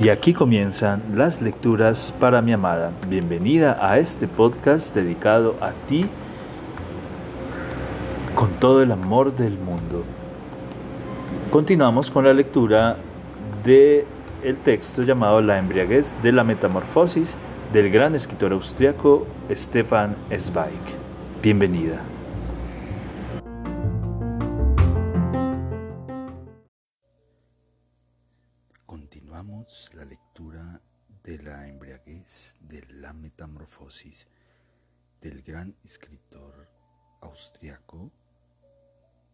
Y aquí comienzan las lecturas para mi amada. Bienvenida a este podcast dedicado a ti con todo el amor del mundo. Continuamos con la lectura de el texto llamado La embriaguez de la metamorfosis del gran escritor austriaco Stefan Zweig. Bienvenida. De la embriaguez de la metamorfosis del gran escritor austriaco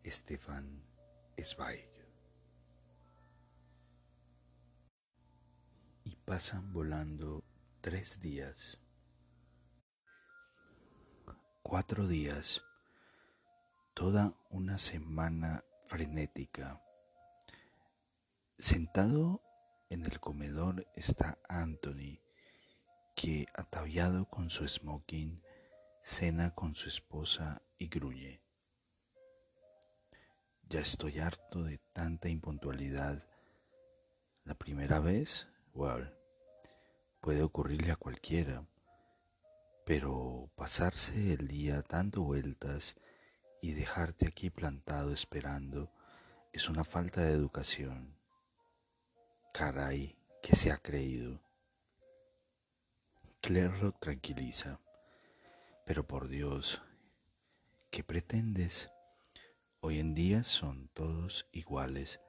Stefan Zweig. Y pasan volando tres días, cuatro días, toda una semana frenética. Sentado en el comedor está Anthony, que ataviado con su smoking, cena con su esposa y gruñe. Ya estoy harto de tanta impuntualidad. La primera vez, well, puede ocurrirle a cualquiera, pero pasarse el día dando vueltas y dejarte aquí plantado esperando es una falta de educación. Caray, que se ha creído. Claire lo tranquiliza. Pero por Dios, ¿qué pretendes? Hoy en día son todos iguales,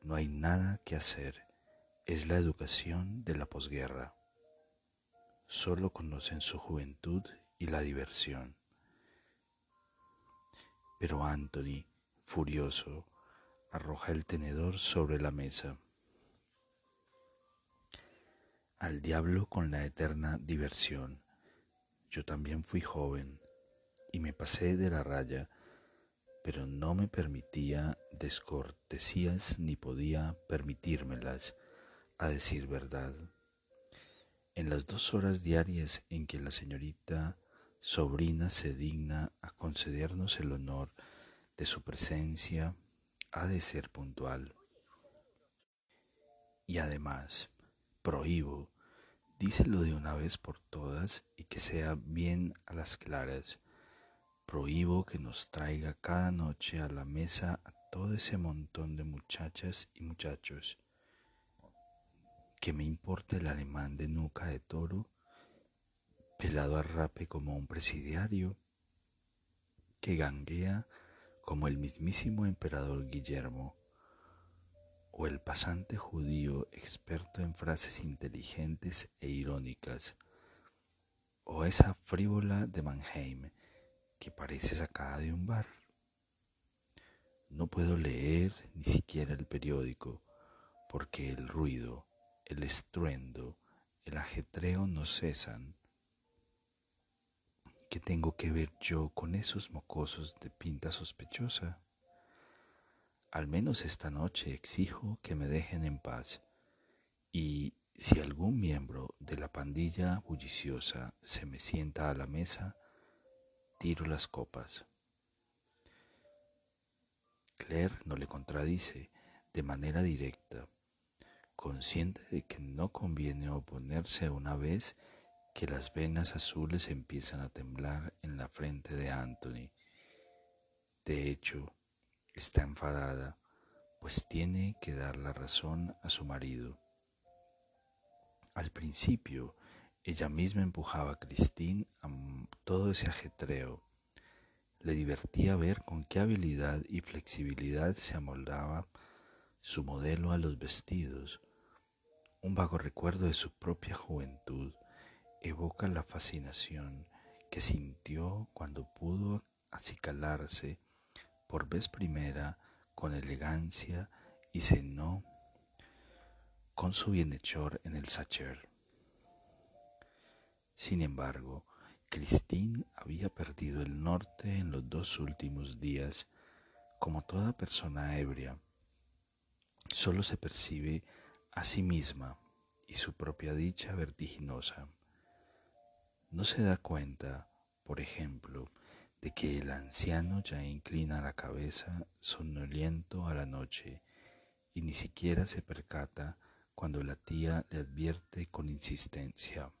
no hay nada que hacer, es la educación de la posguerra solo conocen su juventud y la diversión. Pero Anthony, furioso, arroja el tenedor sobre la mesa. Al diablo con la eterna diversión. Yo también fui joven y me pasé de la raya, pero no me permitía descortesías ni podía permitírmelas, a decir verdad. En las dos horas diarias en que la señorita sobrina se digna a concedernos el honor de su presencia, ha de ser puntual. Y además, prohíbo, díselo de una vez por todas y que sea bien a las claras, prohíbo que nos traiga cada noche a la mesa a todo ese montón de muchachas y muchachos. Que me importa el alemán de nuca de toro, pelado a rape como un presidiario, que ganguea como el mismísimo emperador Guillermo, o el pasante judío experto en frases inteligentes e irónicas, o esa frívola de Mannheim que parece sacada de un bar. No puedo leer ni siquiera el periódico, porque el ruido, el estruendo, el ajetreo no cesan. ¿Qué tengo que ver yo con esos mocosos de pinta sospechosa? Al menos esta noche exijo que me dejen en paz y si algún miembro de la pandilla bulliciosa se me sienta a la mesa, tiro las copas. Claire no le contradice de manera directa, consciente de que no conviene oponerse una vez que las venas azules empiezan a temblar en la frente de Anthony. De hecho, está enfadada, pues tiene que dar la razón a su marido. Al principio, ella misma empujaba a Christine a todo ese ajetreo. Le divertía ver con qué habilidad y flexibilidad se amoldaba su modelo a los vestidos, un vago recuerdo de su propia juventud evoca la fascinación que sintió cuando pudo acicalarse por vez primera con elegancia y cenó con su bienhechor en el Sacher. Sin embargo, Christine había perdido el norte en los dos últimos días, como toda persona ebria. Solo se percibe a sí misma y su propia dicha vertiginosa. No se da cuenta, por ejemplo, de que el anciano ya inclina la cabeza somnoliento a la noche y ni siquiera se percata cuando la tía le advierte con insistencia.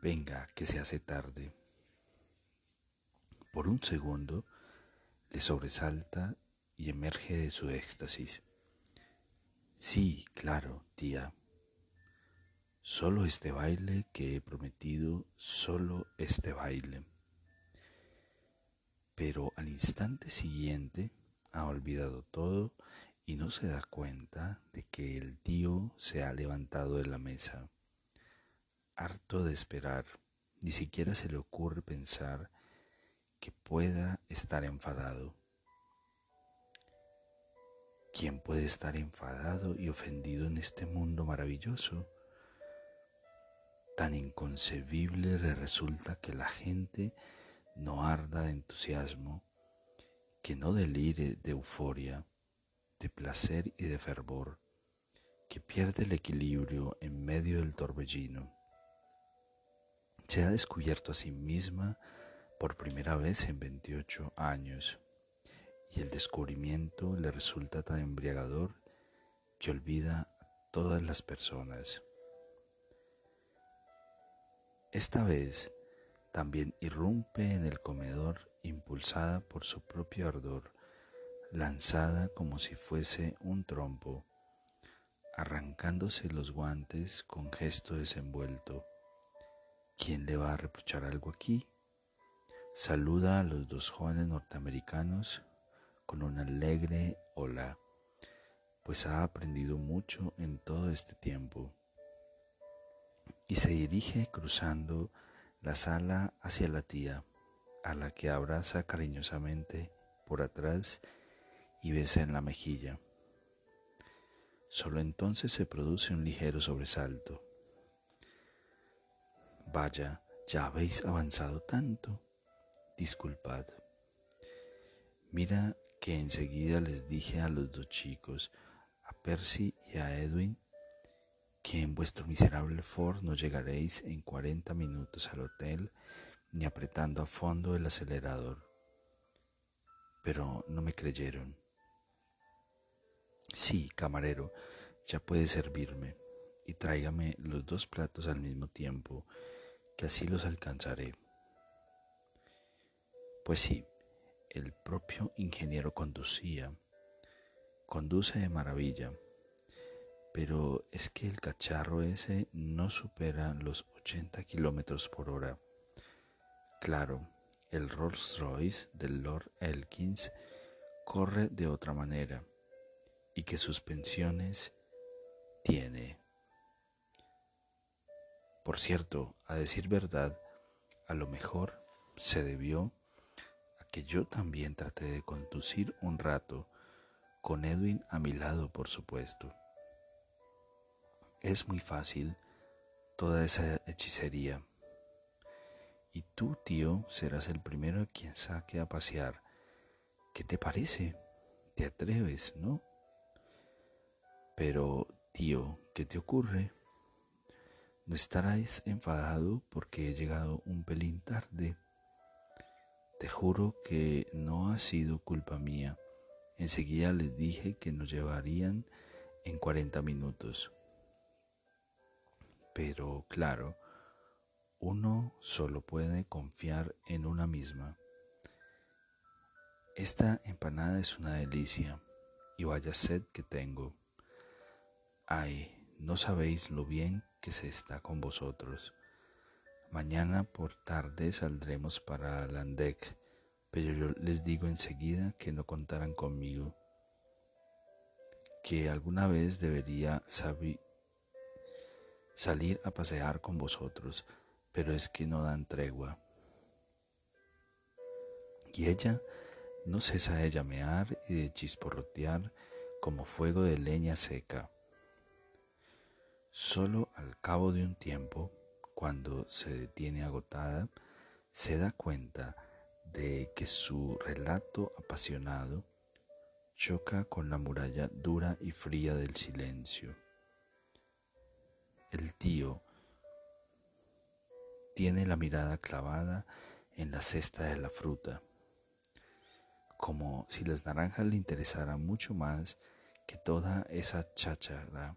Venga, que se hace tarde. Por un segundo le sobresalta y emerge de su éxtasis. Sí, claro, tía. Solo este baile que he prometido, solo este baile. Pero al instante siguiente ha olvidado todo y no se da cuenta de que el tío se ha levantado de la mesa. Harto de esperar, ni siquiera se le ocurre pensar que pueda estar enfadado. ¿Quién puede estar enfadado y ofendido en este mundo maravilloso? Tan inconcebible le resulta que la gente no arda de entusiasmo, que no delire de euforia, de placer y de fervor, que pierde el equilibrio en medio del torbellino. Se ha descubierto a sí misma por primera vez en 28 años y el descubrimiento le resulta tan embriagador que olvida a todas las personas. Esta vez también irrumpe en el comedor impulsada por su propio ardor, lanzada como si fuese un trompo, arrancándose los guantes con gesto desenvuelto. ¿Quién le va a reprochar algo aquí? Saluda a los dos jóvenes norteamericanos con una alegre hola, pues ha aprendido mucho en todo este tiempo. Y se dirige cruzando la sala hacia la tía, a la que abraza cariñosamente por atrás y besa en la mejilla. Solo entonces se produce un ligero sobresalto. Vaya, ya habéis avanzado tanto. Disculpad. Mira que enseguida les dije a los dos chicos, a Percy y a Edwin, que en vuestro miserable Ford no llegaréis en cuarenta minutos al hotel ni apretando a fondo el acelerador. Pero no me creyeron. Sí, camarero, ya puede servirme, y tráigame los dos platos al mismo tiempo, que así los alcanzaré. Pues sí, el propio ingeniero conducía. Conduce de maravilla. Pero es que el cacharro ese no supera los 80 kilómetros por hora. Claro, el Rolls Royce del Lord Elkins corre de otra manera y que suspensiones tiene. Por cierto, a decir verdad, a lo mejor se debió que yo también traté de conducir un rato, con Edwin a mi lado, por supuesto. Es muy fácil toda esa hechicería. Y tú, tío, serás el primero a quien saque a pasear. ¿Qué te parece? ¿Te atreves, no? Pero, tío, ¿qué te ocurre? ¿No estarás enfadado porque he llegado un pelín tarde? Te juro que no ha sido culpa mía. Enseguida les dije que nos llevarían en 40 minutos. Pero claro, uno solo puede confiar en una misma. Esta empanada es una delicia y vaya sed que tengo. Ay, no sabéis lo bien que se está con vosotros. Mañana por tarde saldremos para Landec, pero yo les digo enseguida que no contarán conmigo, que alguna vez debería salir a pasear con vosotros, pero es que no dan tregua. Y ella no cesa de llamear y de chisporrotear como fuego de leña seca. Solo al cabo de un tiempo, cuando se detiene agotada, se da cuenta de que su relato apasionado choca con la muralla dura y fría del silencio. El tío tiene la mirada clavada en la cesta de la fruta, como si las naranjas le interesaran mucho más que toda esa cháchara,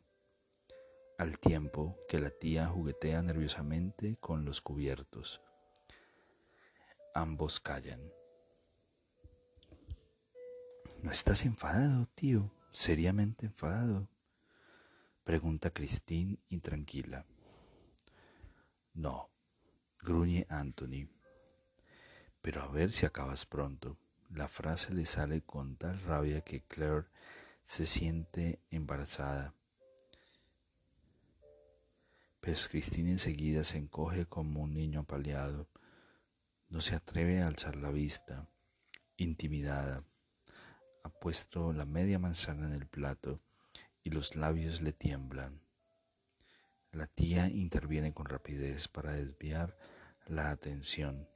al tiempo que la tía juguetea nerviosamente con los cubiertos. Ambos callan. ¿No estás enfadado, tío? ¿Seriamente enfadado? Pregunta Christine intranquila. No, gruñe Anthony. Pero a ver si acabas pronto. La frase le sale con tal rabia que Claire se siente embarazada. Pero Christine enseguida se encoge como un niño apaleado. No se atreve a alzar la vista, intimidada. Ha puesto la media manzana en el plato y los labios le tiemblan. La tía interviene con rapidez para desviar la atención.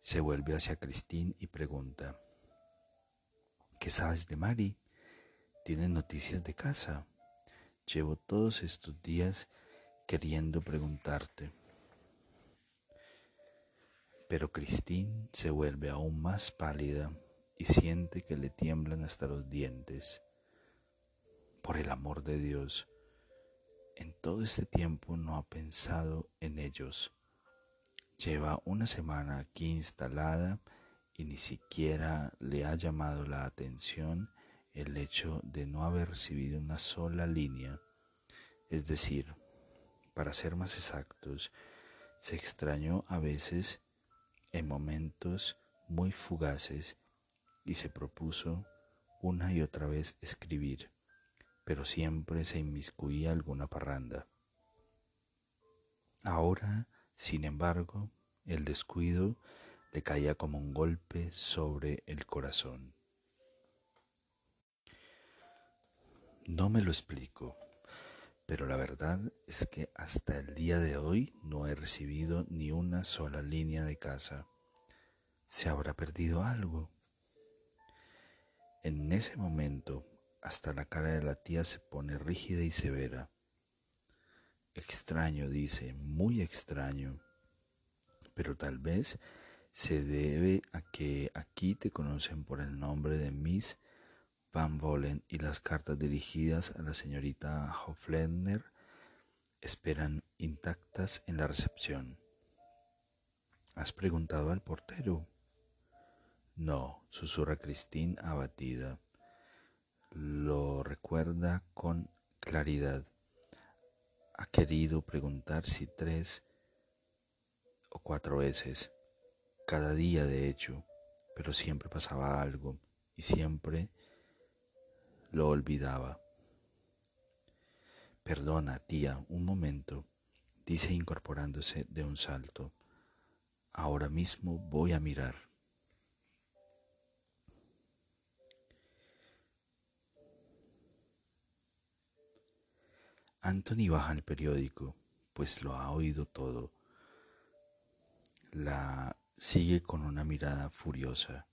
Se vuelve hacia Christine y pregunta, ¿qué sabes de Mari? ¿Tienes noticias de casa? Llevo todos estos días queriendo preguntarte. Pero Christine se vuelve aún más pálida y siente que le tiemblan hasta los dientes. Por el amor de Dios, en todo este tiempo no ha pensado en ellos. Lleva una semana aquí instalada y ni siquiera le ha llamado la atención el hecho de no haber recibido una sola línea. Es decir, para ser más exactos, se extrañó a veces en momentos muy fugaces y se propuso una y otra vez escribir pero siempre se inmiscuía alguna parranda. Ahora, sin embargo, el descuido le caía como un golpe sobre el corazón. No me lo explico, pero la verdad es que hasta el día de hoy no he recibido ni una sola línea de casa. ¿Se habrá perdido algo? En ese momento hasta la cara de la tía se pone rígida y severa. Extraño, dice, muy extraño. Pero tal vez se debe a que aquí te conocen por el nombre de Miss Van Vollen y las cartas dirigidas a la señorita Hoflender esperan intactas en la recepción. ¿Has preguntado al portero? No, susurra Christine abatida lo recuerda con claridad. Ha querido preguntar si tres o cuatro veces, cada día de hecho, pero siempre pasaba algo y siempre lo olvidaba. Perdona, tía, un momento, dice incorporándose de un salto. Ahora mismo voy a mirar. Anthony baja el periódico, pues lo ha oído todo. La sigue con una mirada furiosa.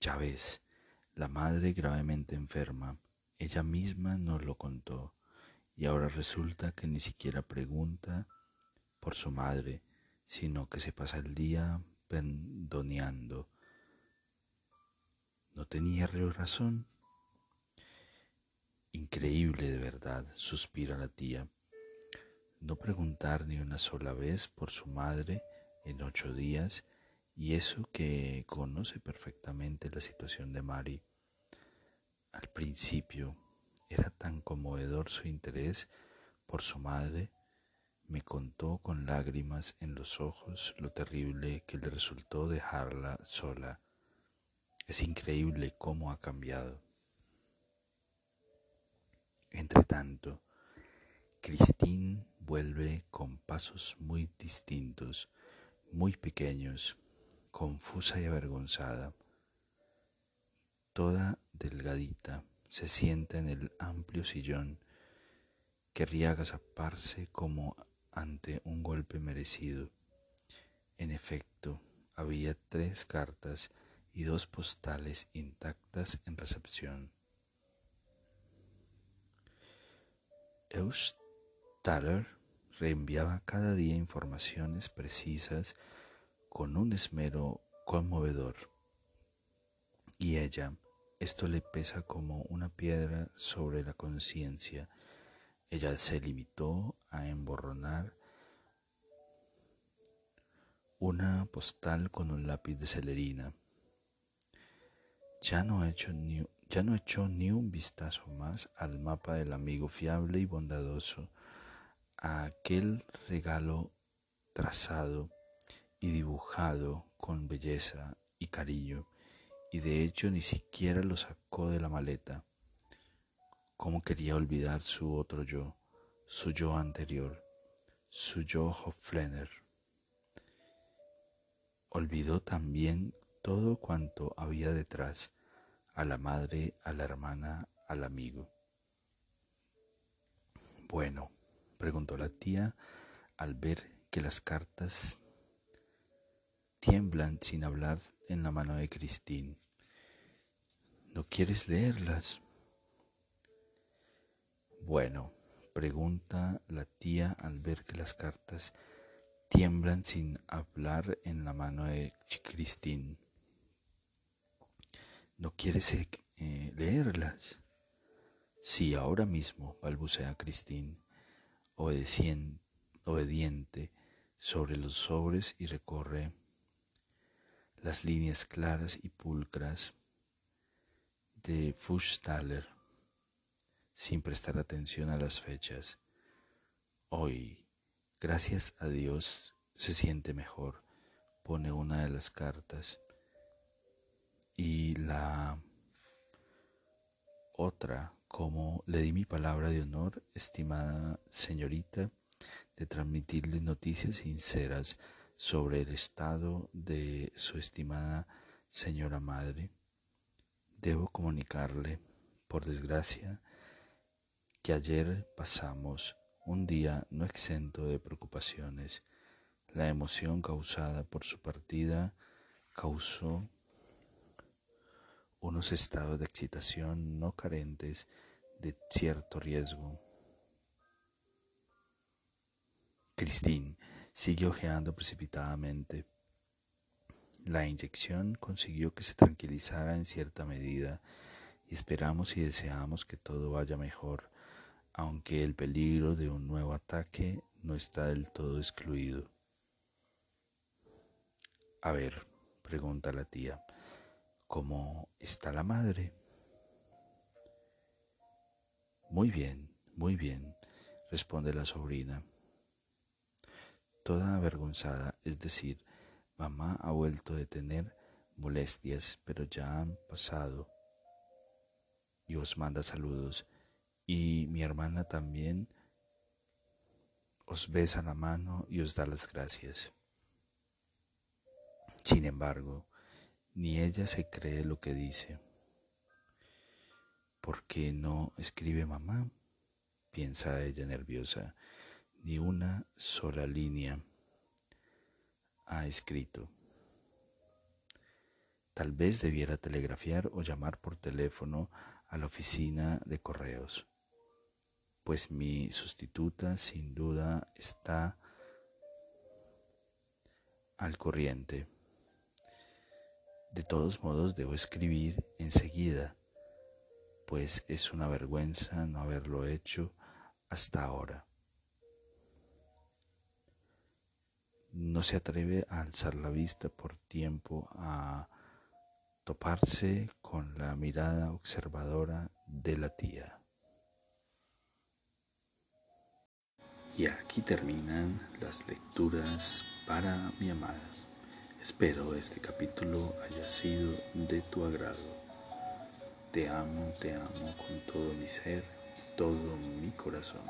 Ya ves, la madre gravemente enferma, ella misma nos lo contó, y ahora resulta que ni siquiera pregunta por su madre, sino que se pasa el día pendoneando. ¿No tenía razón? Increíble de verdad, suspira la tía. No preguntar ni una sola vez por su madre en ocho días y eso que conoce perfectamente la situación de Mari. Al principio era tan conmovedor su interés por su madre, me contó con lágrimas en los ojos lo terrible que le resultó dejarla sola. Es increíble cómo ha cambiado. Entre tanto, Christine vuelve con pasos muy distintos, muy pequeños, confusa y avergonzada. Toda delgadita, se sienta en el amplio sillón. Querría agazaparse como ante un golpe merecido. En efecto, había tres cartas y dos postales intactas en recepción. Eustaller reenviaba cada día informaciones precisas con un esmero conmovedor. Y ella, esto le pesa como una piedra sobre la conciencia. Ella se limitó a emborronar una postal con un lápiz de celerina. Ya no, hecho ni, ya no echó ni un vistazo más al mapa del amigo fiable y bondadoso, a aquel regalo trazado y dibujado con belleza y cariño, y de hecho ni siquiera lo sacó de la maleta. ¿Cómo quería olvidar su otro yo, su yo anterior, su yo Hoflener? Olvidó también todo cuanto había detrás, a la madre, a la hermana, al amigo. Bueno, preguntó la tía al ver que las cartas tiemblan sin hablar en la mano de Cristín. ¿No quieres leerlas? Bueno, pregunta la tía al ver que las cartas tiemblan sin hablar en la mano de Cristín. ¿No quieres eh, eh, leerlas? Sí, ahora mismo, balbucea Cristín, obediente sobre los sobres y recorre las líneas claras y pulcras de Fuchstaller sin prestar atención a las fechas. Hoy Gracias a Dios se siente mejor. Pone una de las cartas y la otra, como le di mi palabra de honor, estimada señorita, de transmitirle noticias sinceras sobre el estado de su estimada señora madre. Debo comunicarle, por desgracia, que ayer pasamos un día no exento de preocupaciones. La emoción causada por su partida causó unos estados de excitación no carentes de cierto riesgo. Christine siguió ojeando precipitadamente. La inyección consiguió que se tranquilizara en cierta medida y esperamos y deseamos que todo vaya mejor aunque el peligro de un nuevo ataque no está del todo excluido. A ver, pregunta la tía, ¿cómo está la madre? Muy bien, muy bien, responde la sobrina. Toda avergonzada, es decir, mamá ha vuelto a tener molestias, pero ya han pasado y os manda saludos y mi hermana también os besa la mano y os da las gracias. Sin embargo, ni ella se cree lo que dice. ¿Por qué no escribe mamá? piensa ella nerviosa. Ni una sola línea ha escrito. Tal vez debiera telegrafiar o llamar por teléfono a la oficina de correos pues mi sustituta sin duda está al corriente. De todos modos debo escribir enseguida, pues es una vergüenza no haberlo hecho hasta ahora. No se atreve a alzar la vista por tiempo a toparse con la mirada observadora de la tía. Y aquí terminan las lecturas para mi amada. Espero este capítulo haya sido de tu agrado. Te amo, te amo con todo mi ser, todo mi corazón.